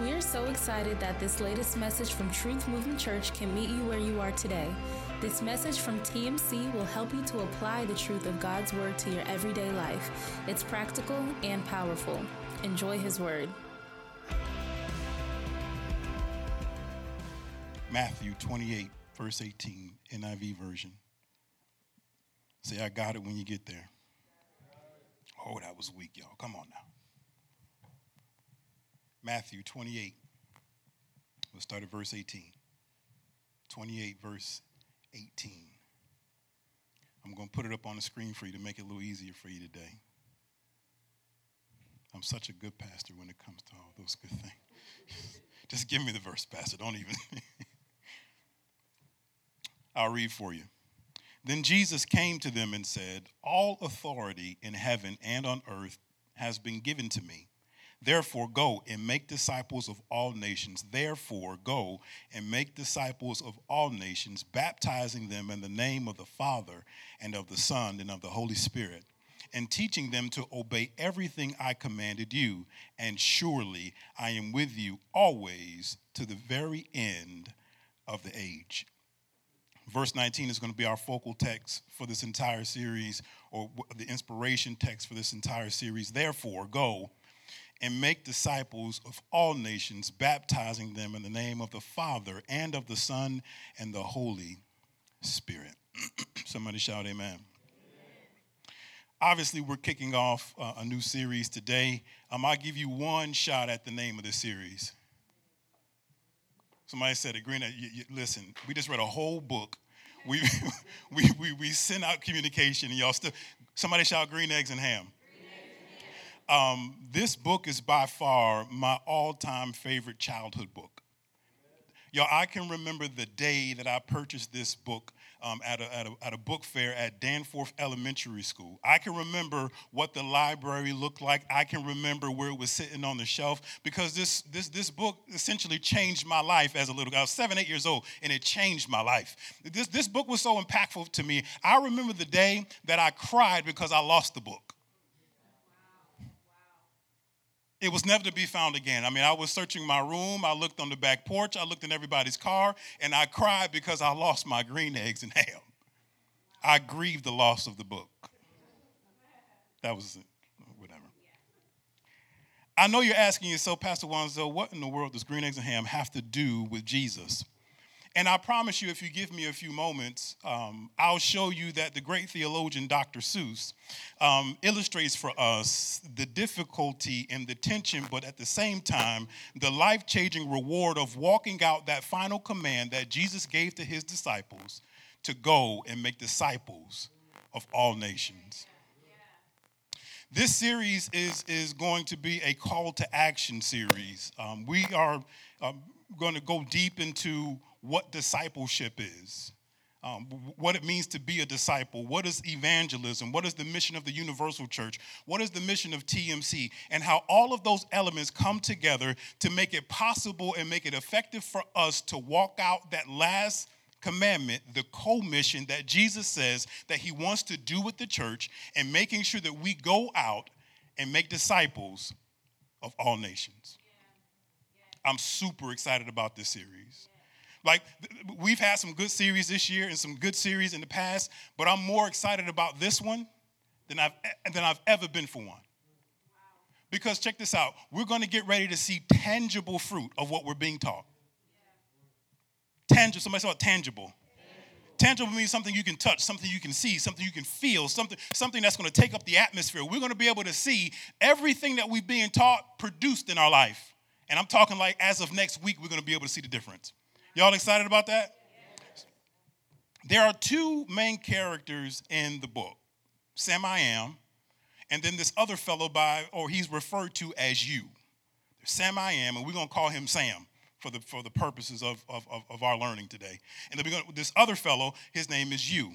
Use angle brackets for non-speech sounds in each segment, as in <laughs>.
We are so excited that this latest message from Truth Movement Church can meet you where you are today. This message from TMC will help you to apply the truth of God's Word to your everyday life. It's practical and powerful. Enjoy His Word. Matthew 28, verse 18, NIV version. Say, I got it when you get there. Oh, that was weak, y'all. Come on now. Matthew 28. We'll start at verse 18. 28, verse 18. I'm going to put it up on the screen for you to make it a little easier for you today. I'm such a good pastor when it comes to all those good things. <laughs> Just give me the verse, Pastor. Don't even. <laughs> I'll read for you. Then Jesus came to them and said, All authority in heaven and on earth has been given to me. Therefore, go and make disciples of all nations. Therefore, go and make disciples of all nations, baptizing them in the name of the Father and of the Son and of the Holy Spirit, and teaching them to obey everything I commanded you. And surely I am with you always to the very end of the age. Verse 19 is going to be our focal text for this entire series, or the inspiration text for this entire series. Therefore, go and make disciples of all nations, baptizing them in the name of the Father and of the Son and the Holy Spirit. <clears throat> Somebody shout, Amen. amen. Obviously, we're kicking off uh, a new series today. Um, I'll give you one shot at the name of the series. Somebody said, "Green, you, you, listen, we just read a whole book. We, <laughs> we, we, we sent out communication, and y'all still, somebody shout green eggs and ham. Um, this book is by far my all time favorite childhood book. Y'all, I can remember the day that I purchased this book um, at, a, at, a, at a book fair at Danforth Elementary School. I can remember what the library looked like. I can remember where it was sitting on the shelf because this, this, this book essentially changed my life as a little guy. I was seven, eight years old, and it changed my life. This, this book was so impactful to me. I remember the day that I cried because I lost the book it was never to be found again. I mean, I was searching my room, I looked on the back porch, I looked in everybody's car, and I cried because I lost my green eggs and ham. I grieved the loss of the book. That was whatever. I know you're asking yourself, Pastor Wanzo, what in the world does green eggs and ham have to do with Jesus? And I promise you, if you give me a few moments, um, I'll show you that the great theologian Dr. Seuss um, illustrates for us the difficulty and the tension, but at the same time, the life changing reward of walking out that final command that Jesus gave to his disciples to go and make disciples of all nations. This series is, is going to be a call to action series. Um, we are um, going to go deep into what discipleship is, um, what it means to be a disciple, what is evangelism, what is the mission of the Universal Church, what is the mission of TMC, and how all of those elements come together to make it possible and make it effective for us to walk out that last commandment, the co-mission that Jesus says that he wants to do with the church and making sure that we go out and make disciples of all nations. I'm super excited about this series. Like we've had some good series this year and some good series in the past, but I'm more excited about this one than I've than I've ever been for one. Because check this out, we're going to get ready to see tangible fruit of what we're being taught. Tangible, somebody saw it, tangible. Tangible means something you can touch, something you can see, something you can feel, something, something that's going to take up the atmosphere. We're going to be able to see everything that we've been taught produced in our life. And I'm talking like as of next week, we're going to be able to see the difference. Y'all excited about that? There are two main characters in the book Sam I Am, and then this other fellow by, or he's referred to as you. Sam I Am, and we're going to call him Sam for the, for the purposes of, of, of our learning today. And then we're going to, this other fellow, his name is you.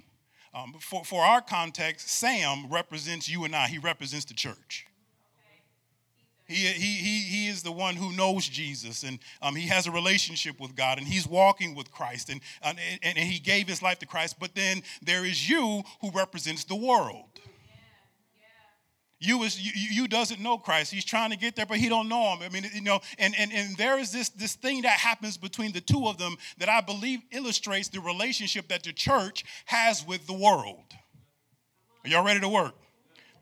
Um, for, for our context, Sam represents you and I, he represents the church. He, he, he, he is the one who knows Jesus and um, he has a relationship with God and he's walking with Christ and, and, and he gave his life to Christ. But then there is you who represents the world. you is you, you doesn't know Christ. He's trying to get there, but he don't know him. I mean, you know, and and and there is this this thing that happens between the two of them that I believe illustrates the relationship that the church has with the world. Are y'all ready to work?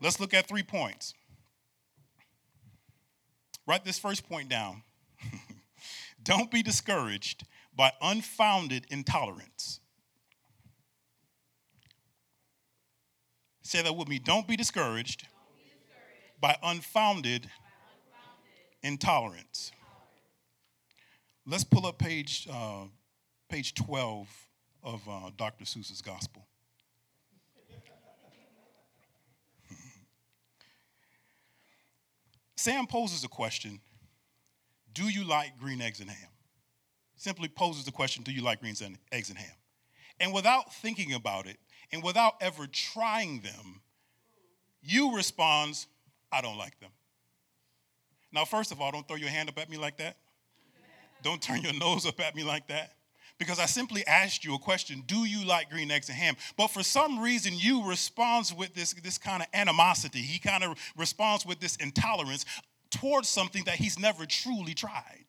Let's look at three points. Write this first point down. <laughs> don't be discouraged by unfounded intolerance. Say that with me. Don't be discouraged by unfounded intolerance. Let's pull up page, uh, page 12 of uh, Dr. Seuss's Gospel. Sam poses a question Do you like green eggs and ham? Simply poses the question Do you like green eggs and ham? And without thinking about it, and without ever trying them, you responds, I don't like them. Now, first of all, don't throw your hand up at me like that. Don't turn your <laughs> nose up at me like that. Because I simply asked you a question Do you like green eggs and ham? But for some reason, you responds with this, this kind of animosity. He kind of responds with this intolerance towards something that he's never truly tried.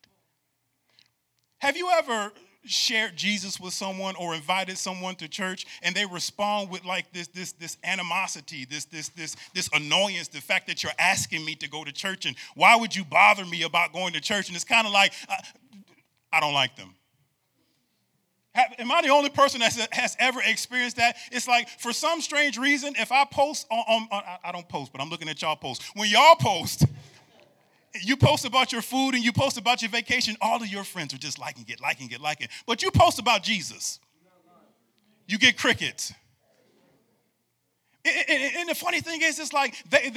Have you ever shared Jesus with someone or invited someone to church and they respond with like this this this animosity, this this this this annoyance, the fact that you're asking me to go to church and why would you bother me about going to church? And it's kind of like I, don't like them. Am I the only person that has ever experienced that? It's like for some strange reason, if I post on, on, on I don't post, but I'm looking at y'all post. When y'all post you post about your food and you post about your vacation, all of your friends are just liking it, liking it, liking it. But you post about Jesus, you get crickets. And the funny thing is, it's like they,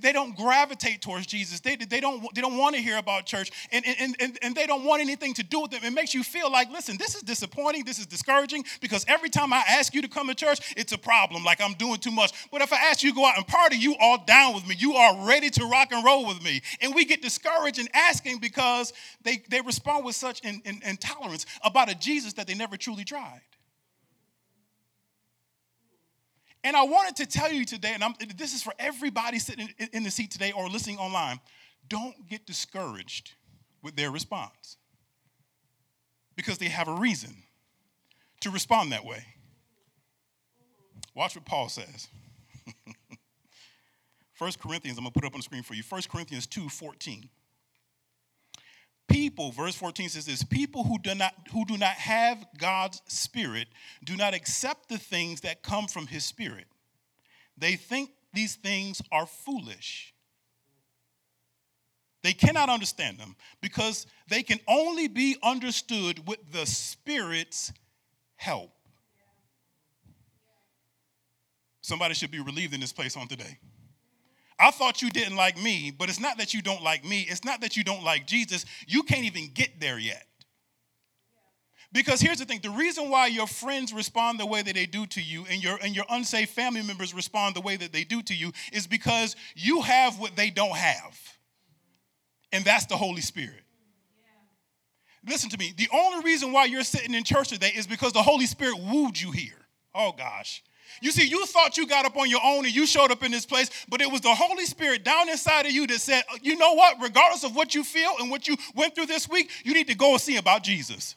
they don't gravitate towards Jesus. They, they don't, they don't want to hear about church, and, and, and, and they don't want anything to do with them. It makes you feel like, listen, this is disappointing, this is discouraging, because every time I ask you to come to church, it's a problem, like I'm doing too much. But if I ask you to go out and party, you all down with me. You are ready to rock and roll with me. And we get discouraged in asking because they, they respond with such in, in, intolerance about a Jesus that they never truly tried. And I wanted to tell you today, and I'm, this is for everybody sitting in the seat today or listening online don't get discouraged with their response because they have a reason to respond that way. Watch what Paul says. <laughs> 1 Corinthians, I'm going to put it up on the screen for you. 1 Corinthians 2 14 people verse 14 says this people who do not who do not have god's spirit do not accept the things that come from his spirit. They think these things are foolish. They cannot understand them because they can only be understood with the spirit's help. Somebody should be relieved in this place on today I thought you didn't like me, but it's not that you don't like me. It's not that you don't like Jesus. You can't even get there yet. Because here's the thing the reason why your friends respond the way that they do to you and your, and your unsafe family members respond the way that they do to you is because you have what they don't have. And that's the Holy Spirit. Listen to me. The only reason why you're sitting in church today is because the Holy Spirit wooed you here. Oh, gosh. You see, you thought you got up on your own and you showed up in this place, but it was the Holy Spirit down inside of you that said, uh, you know what? Regardless of what you feel and what you went through this week, you need to go and see about Jesus.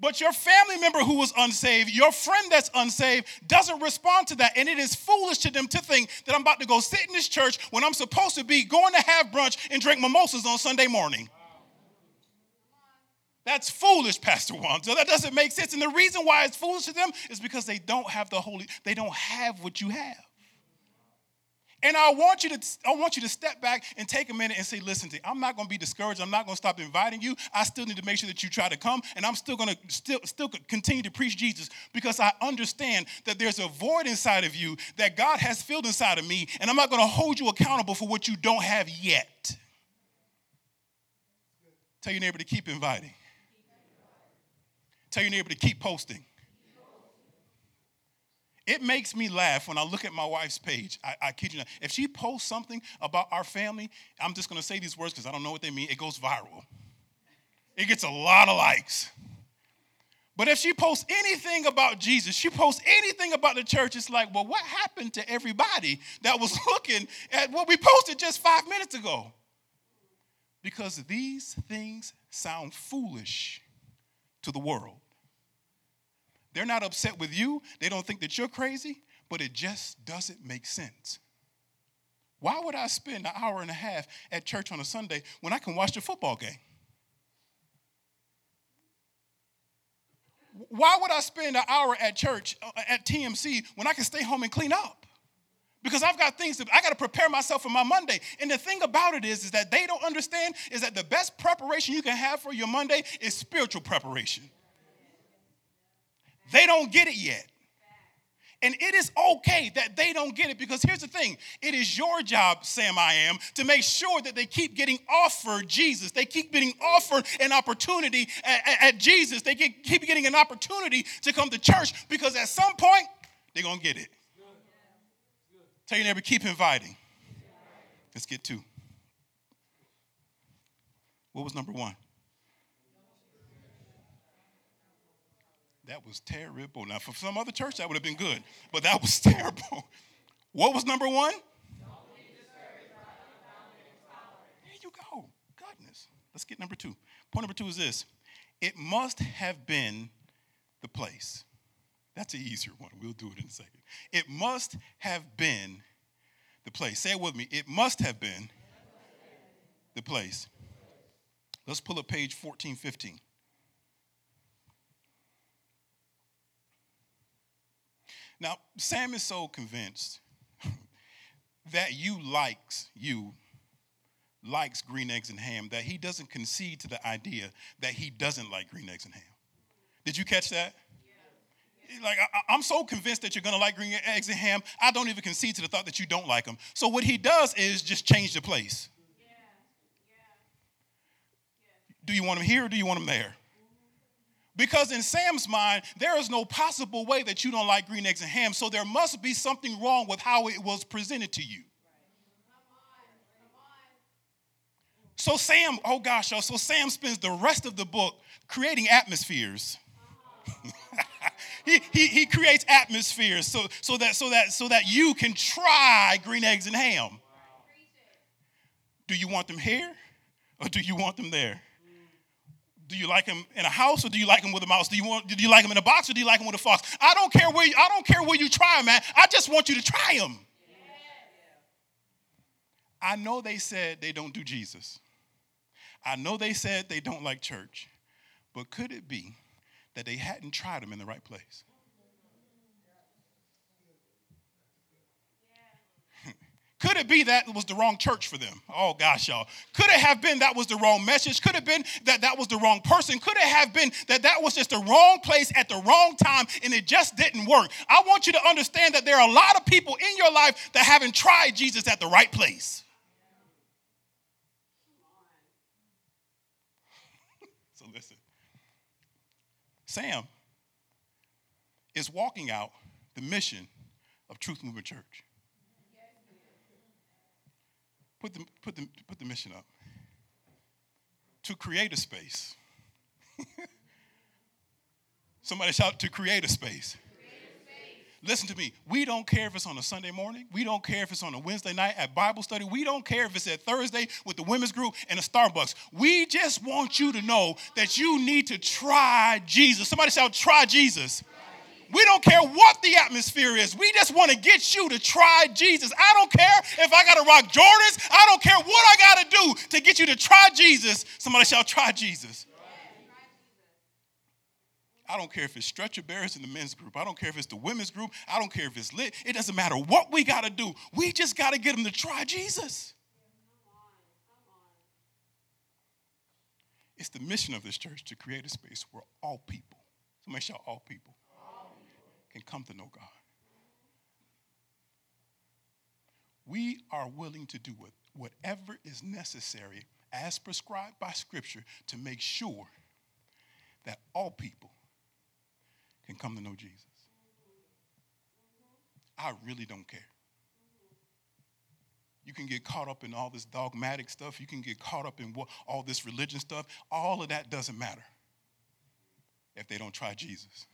But your family member who was unsaved, your friend that's unsaved, doesn't respond to that. And it is foolish to them to think that I'm about to go sit in this church when I'm supposed to be going to have brunch and drink mimosas on Sunday morning. That's foolish, <laughs> Pastor Juan. So that doesn't make sense. And the reason why it's foolish to them is because they don't have the holy, they don't have what you have. And I want you to, I want you to step back and take a minute and say, listen to, me I'm not going to be discouraged. I'm not going to stop inviting you. I still need to make sure that you try to come, and I'm still going to still, still continue to preach Jesus because I understand that there's a void inside of you that God has filled inside of me, and I'm not going to hold you accountable for what you don't have yet. Tell your neighbor to keep inviting. Tell your neighbor to keep posting. It makes me laugh when I look at my wife's page. I, I kid you not. If she posts something about our family, I'm just going to say these words because I don't know what they mean. It goes viral. It gets a lot of likes. But if she posts anything about Jesus, she posts anything about the church, it's like, well, what happened to everybody that was <laughs> looking at what we posted just five minutes ago? Because these things sound foolish to the world. They're not upset with you, they don't think that you're crazy, but it just doesn't make sense. Why would I spend an hour and a half at church on a Sunday when I can watch the football game? Why would I spend an hour at church uh, at TMC when I can stay home and clean up? Because I've got things to, I got to prepare myself for my Monday. And the thing about it is, is that they don't understand is that the best preparation you can have for your Monday is spiritual preparation. They don't get it yet. And it is okay that they don't get it because here's the thing it is your job, Sam I am, to make sure that they keep getting offered Jesus. They keep getting offered an opportunity at, at, Jesus. They get, keep getting an opportunity to come to church because at some point, they're going to get it. Tell your neighbor, keep inviting. Let's get two. What was number one? That was terrible. Now, for some other church, that would have been good, but that was <laughs> terrible. What was number one? There you go. Goodness. Let's get number two. Point number two is this it must have been the place. That's an easier one. We'll do it in a second. It must have been the place. Say it with me. It must have been the place. Let's pull up page 1415. Now, Sam is so convinced <laughs> that you likes, you likes green eggs and ham that he doesn't concede to the idea that he doesn't like green eggs and ham. Did you catch that? like I, am so convinced that you're gonna like green eggs and ham. I don't even concede to the thought that you don't like them. So what he does is just change the place. Yeah. Yeah. Do you want him here or do you want him there? Because in Sam's mind, there is no possible way that you don't like green eggs and ham, so there must be something wrong with how it was presented to you. So Sam, oh gosh, so Sam spends the rest of the book creating atmospheres. <laughs> he, he, he creates atmospheres so, so, that, so, that, so that you can try green eggs and ham. Do you want them here or do you want them there? Do you like him in a house or do you like him with a mouse? Do you want do you like him in a box or do you like him with a fox? I don't care where you, I don't care where you try him at. I just want you to try him. I know they said they don't do Jesus. I know they said they don't like church. But could it be that they hadn't tried him in the right place? Could it be that it was the wrong church for them? Oh gosh, y'all. Could it have been that was the wrong message? Could it have been that that was the wrong person? Could it have been that that was just the wrong place at the wrong time and it just didn't work? I want you to understand that there are a lot of people in your life that haven't tried Jesus at the right place. <laughs> so listen. Sam is walking out the mission of Truth Movement Church. Put the, put the, put the mission up. To create a space. <laughs> Somebody shout to create a space. Listen to me. We don't care if it's on a Sunday morning. We don't care if it's on a Wednesday night at Bible study. We don't care if it's at Thursday with the women's group and a Starbucks. We just want you to know that you need to try Jesus. Somebody shout, try Jesus. We don't care what the atmosphere is. We just want to get you to try Jesus. I don't care if I got to rock Jordans. I don't care what I got to do to get you to try Jesus. Somebody shall try Jesus. I don't care if it's stretcher bearers in the men's group. I don't care if it's the women's group. I don't care if it's lit. It doesn't matter what we got to do. We just got to get them to try Jesus. It's the mission of this church to create a space where all people, somebody shout all people, can come to know God. We are willing to do what, whatever is necessary as prescribed by Scripture to make sure that all people can come to know Jesus. I really don't care. You can get caught up in all this dogmatic stuff. You can get caught up in all this religion stuff. All of that doesn't matter. if they don't try Jesus.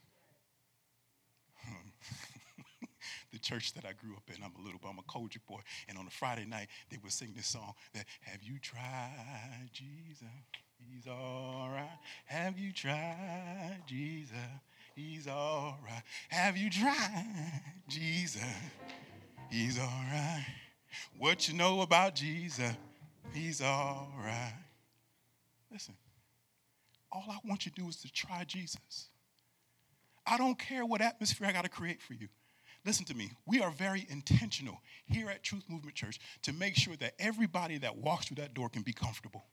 <laughs> the church that I grew up in, I'm a little, boy, I'm a culture boy. And on a Friday night, they would sing this song that, have you tried Jesus? He's all right. Have you tried Jesus? He's all right. Have you tried Jesus? He's all right. What you know about Jesus? He's all right. Listen, all I want you to do is to try Jesus. I don't care what atmosphere I got to create for you. Listen to me. We are very intentional here at Truth Movement Church to make sure that everybody that walks through that door can be comfortable.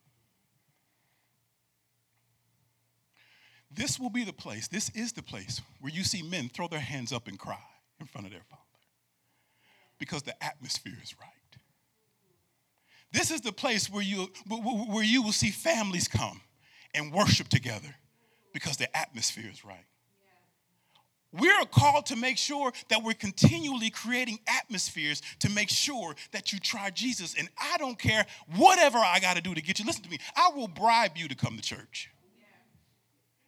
This will be the place, this is the place where you see men throw their hands up and cry in front of their father because the atmosphere is right. This is the place where you, where you will see families come and worship together because the atmosphere is right. We're called to make sure that we're continually creating atmospheres to make sure that you try Jesus. And I don't care whatever I got to do to get you. Listen to me. I will bribe you to come to church.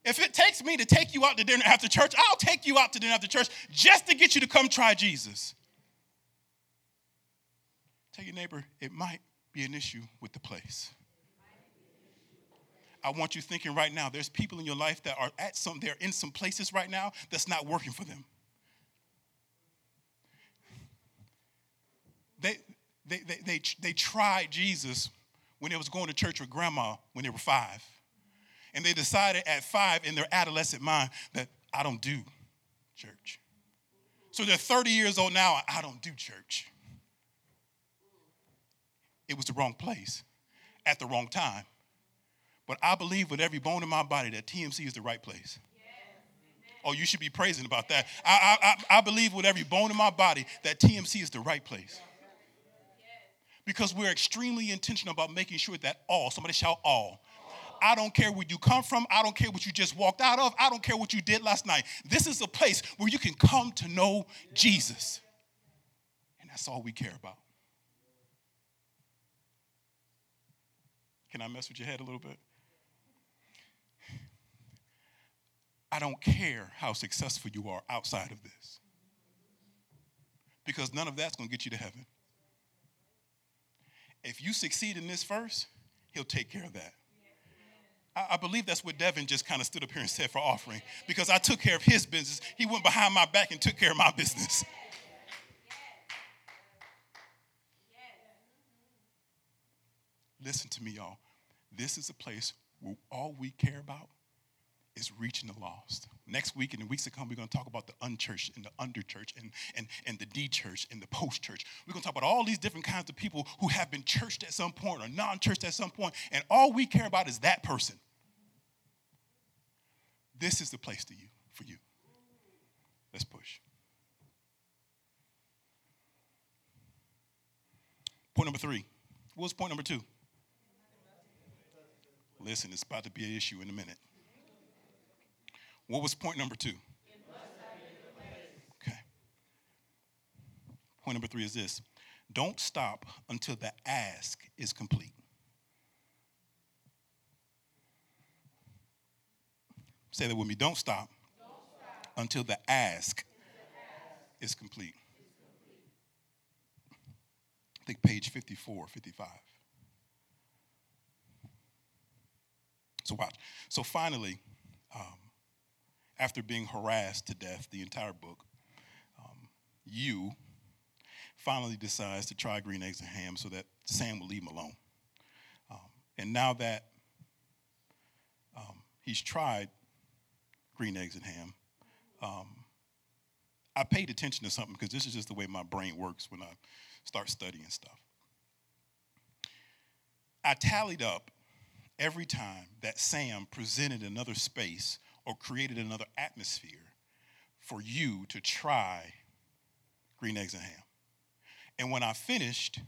If it takes me to take you out to dinner after church, I'll take you out to dinner after church just to get you to come try Jesus. Tell your neighbor, it might be an issue with the place. I want you thinking right now, there's people in your life that are at some, they're in some places right now that's not working for them. They, they, they, they, they tried Jesus when they was going to church with grandma when they were five. And they decided at five in their adolescent mind that I don't do church. So they're 30 years old now, I don't do church. It was the wrong place at the wrong time. But I believe with every bone in my body that TMC is the right place. Oh, you should be praising about that. I, I, I believe with every bone in my body that TMC is the right place. Because we're extremely intentional about making sure that all, somebody shout all. I don't care where you come from. I don't care what you just walked out of. I don't care what you did last night. This is a place where you can come to know Jesus. And that's all we care about. Can I mess with your head a little bit? I don't care how successful you are outside of this. Because none of that's going to get you to heaven. If you succeed in this first, he'll take care of that. I, I believe that's what Devin just kind of stood up here and said for offering. Because I took care of his business. He went behind my back and took care of my business. Listen to me, y'all. This is a place where all we care about is reaching the lost. Next week and the weeks to come, we're going to talk about the unchurched and the underchurch and, and, and the D church and the post church. We're going to talk about all these different kinds of people who have been churched at some point or non churched at some point, and all we care about is that person. This is the place to you for you. Let's push. Point number three. What was point number two? Listen, it's about to be an issue in a minute. What was point number two? Okay. Point number three is this don't stop until the ask is complete. Say that with me. Don't stop, don't stop. until the ask, is complete. I think page 54, 55. So watch. So finally, um, after being harassed to death the entire book, um, you finally decides to try green eggs and ham so that Sam will leave him alone. Um, and now that um, he's tried green eggs and ham, um, I paid attention to something because this is just the way my brain works when I start studying stuff. I tallied up every time that Sam presented another space or created another atmosphere for you to try green eggs and ham. And when I finished,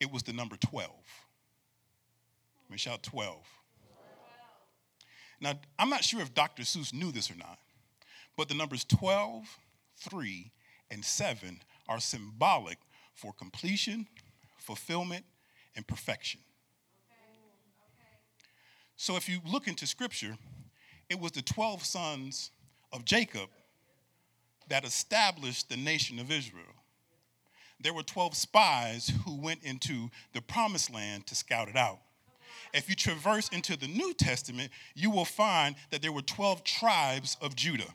it was the number 12. Let me shout 12. Now, I'm not sure if Dr. Seuss knew this or not, but the numbers 12, 3, and 7 are symbolic for completion, fulfillment, and perfection. So if you look into scripture, it was the 12 sons of Jacob that established the nation of Israel. There were 12 spies who went into the promised land to scout it out. If you traverse into the New Testament, you will find that there were 12 tribes of Judah.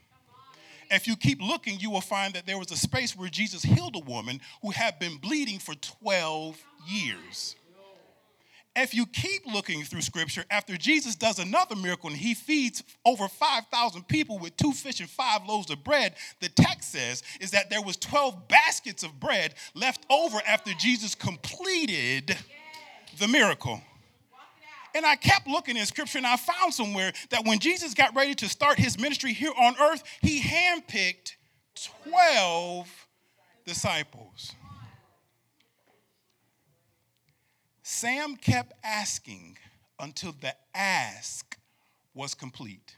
If you keep looking, you will find that there was a space where Jesus healed a woman who had been bleeding for 12 years if you keep looking through scripture, after Jesus does another miracle and he feeds over 5,000 people with two fish and five loaves of bread, the text says is that there was 12 baskets of bread left over after Jesus completed the miracle. And I kept looking in scripture and I found somewhere that when Jesus got ready to start his ministry here on earth, he handpicked 12 disciples. Sam kept asking until the ask was complete.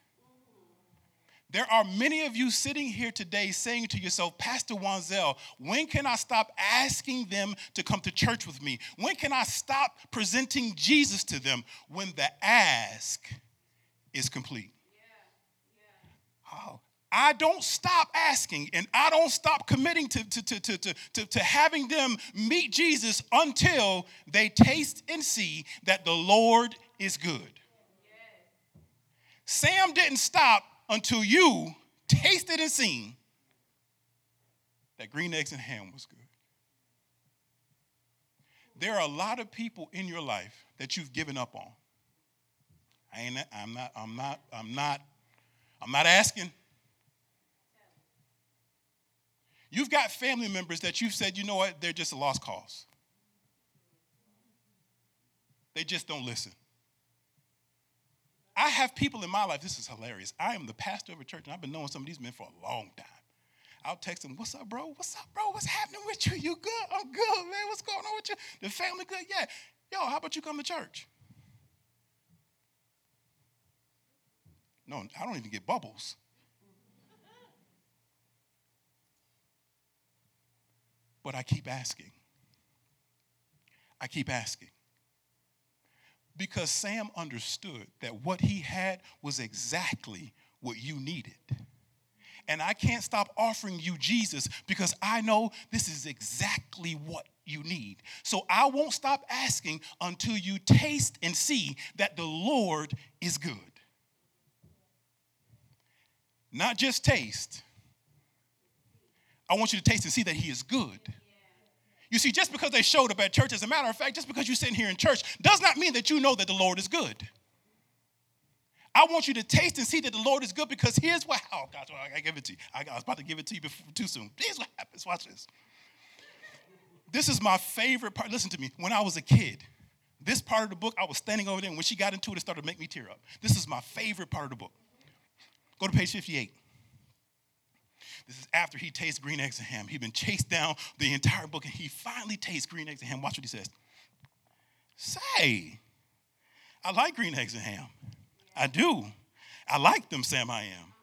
There are many of you sitting here today saying to yourself, Pastor Wanzel, when can I stop asking them to come to church with me? When can I stop presenting Jesus to them? When the ask is complete. Oh, I don't stop asking and I don't stop committing to, to, to, to, to, to, having them meet Jesus until they taste and see that the Lord is good. Sam didn't stop until you tasted and seen that green eggs and ham was good. There are a lot of people in your life that you've given up on. I ain't, I'm not, I'm not, I'm not, I'm not asking. You've got family members that you've said, you know what, they're just a lost cause. They just don't listen. I have people in my life, this is hilarious. I am the pastor of a church, and I've been knowing some of these men for a long time. I'll text them, What's up, bro? What's up, bro? What's happening with you? You good? I'm good, man. What's going on with you? The family good? Yeah. Yo, how about you come to church? No, I don't even get bubbles. But I keep asking. I keep asking. Because Sam understood that what he had was exactly what you needed. And I can't stop offering you Jesus because I know this is exactly what you need. So I won't stop asking until you taste and see that the Lord is good. Not just taste, I want you to taste and see that He is good. You see, just because they showed up at church, as a matter of fact, just because you're sitting here in church, does not mean that you know that the Lord is good. I want you to taste and see that the Lord is good because here's what, oh gosh, I give it to you. I was about to give it to you before, too soon. Here's what happens. Watch this. This is my favorite part. Listen to me. When I was a kid, this part of the book, I was standing over there, and when she got into it, it started to make me tear up. This is my favorite part of the book. Go to page 58. This is after he tastes green eggs and ham. He'd been chased down the entire book and he finally tastes green eggs and ham. Watch what he says. Say, I like green eggs and ham. I do. I like them, Sam, I am.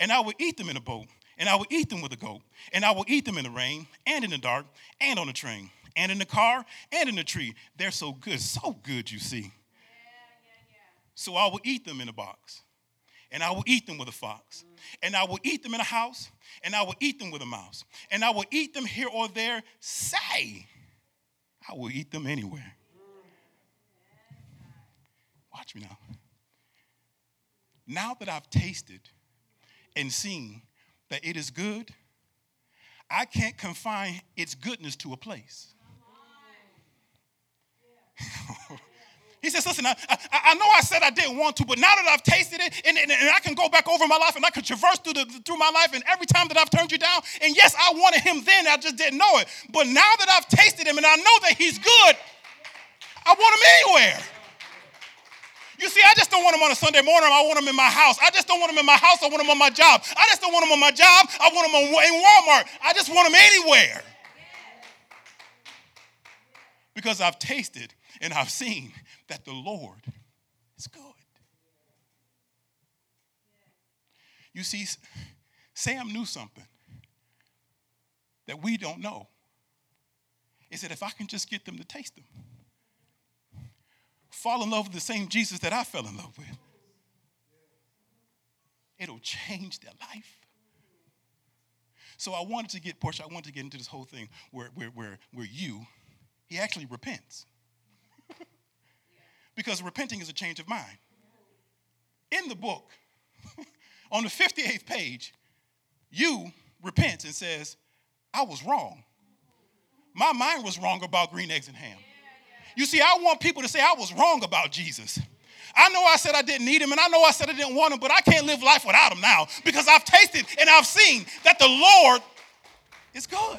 And I will eat them in a boat, and I will eat them with a goat, and I will eat them in the rain, and in the dark, and on the train, and in the car, and in the tree. They're so good, so good, you see. Yeah, yeah, yeah. So I will eat them in a box, and I will eat them with a fox, and I will eat them in a house, and I will eat them with a mouse, and I will eat them here or there. Say, I will eat them anywhere. Watch me now. Now that I've tasted and seen that it is good, I can't confine its goodness to a place. <laughs> He says, Listen, I, I, I, know I said I didn't want to, but now that I've tasted it and, and, and, I can go back over my life and I can traverse through, the, through my life, and every time that I've turned you down, and yes, I wanted him then, I just didn't know it. But now that I've tasted him and I know that he's good, I want him anywhere. You see, I just don't want him on a Sunday morning. I want him in my house. I just don't want him in my house. I want him on my job. I just don't want him on my job. I want him in Walmart. I just want him anywhere. Because I've tasted and I've seen that the Lord is good. You see, Sam knew something that we don't know. He said, if I can just get them to taste them, fall in love with the same Jesus that I fell in love with. It'll change their life. So I wanted to get, Portia, I wanted to get into this whole thing where, where, where, where you, he actually repents. Because repenting is a change of mind. In the book, <laughs> on the 58th page, you repents and says, I was wrong. My mind was wrong about green eggs and ham. You see, I want people to say I was wrong about Jesus. I know I said I didn't need him, and I know I said I didn't want him, but I can't live life without him now because I've tasted and I've seen that the Lord is good.